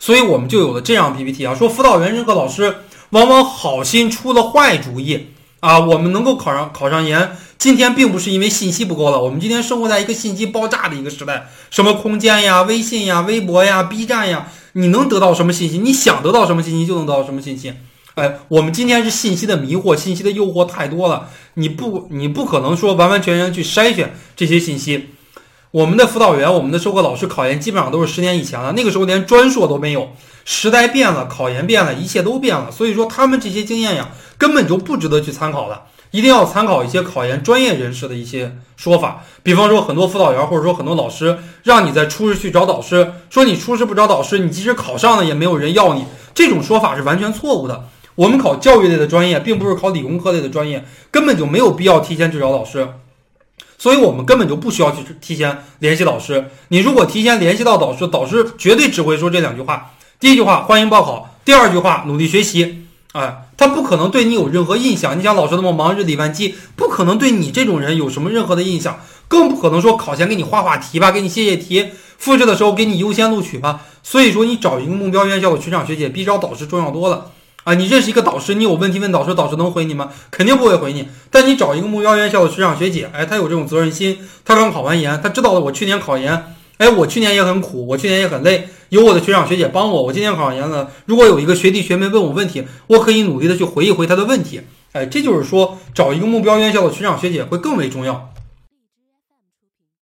所以我们就有了这样 PPT 啊，说辅导员任课老师往往好心出了坏主意啊。我们能够考上考上研，今天并不是因为信息不够了，我们今天生活在一个信息爆炸的一个时代，什么空间呀、微信呀、微博呀、B 站呀，你能得到什么信息？你想得到什么信息就能得到什么信息。哎，我们今天是信息的迷惑，信息的诱惑太多了，你不你不可能说完完全全去筛选这些信息。我们的辅导员，我们的授课老师考研基本上都是十年以前了，那个时候连专硕都没有，时代变了，考研变了，一切都变了。所以说他们这些经验呀，根本就不值得去参考的，一定要参考一些考研专业人士的一些说法。比方说，很多辅导员或者说很多老师让你在初试去找导师，说你初试不找导师，你即使考上了也没有人要你，这种说法是完全错误的。我们考教育类的专业，并不是考理工科类的专业，根本就没有必要提前去找老师。所以我们根本就不需要去提前联系导师。你如果提前联系到导师，导师绝对只会说这两句话：第一句话欢迎报考，第二句话努力学习。哎，他不可能对你有任何印象。你想老师那么忙，日理万机，不可能对你这种人有什么任何的印象，更不可能说考前给你画画题吧，给你写写题，复试的时候给你优先录取吧。所以说，你找一个目标院校的学长学姐，比找导师重要多了。啊，你认识一个导师，你有问题问导师，导师能回你吗？肯定不会回你。但你找一个目标院校的学长学姐，哎，他有这种责任心，他刚考完研，他知道了我去年考研，哎，我去年也很苦，我去年也很累，有我的学长学姐帮我，我今年考上研了。如果有一个学弟学妹问我问题，我可以努力的去回一回他的问题。哎，这就是说找一个目标院校的学长学姐会更为重要。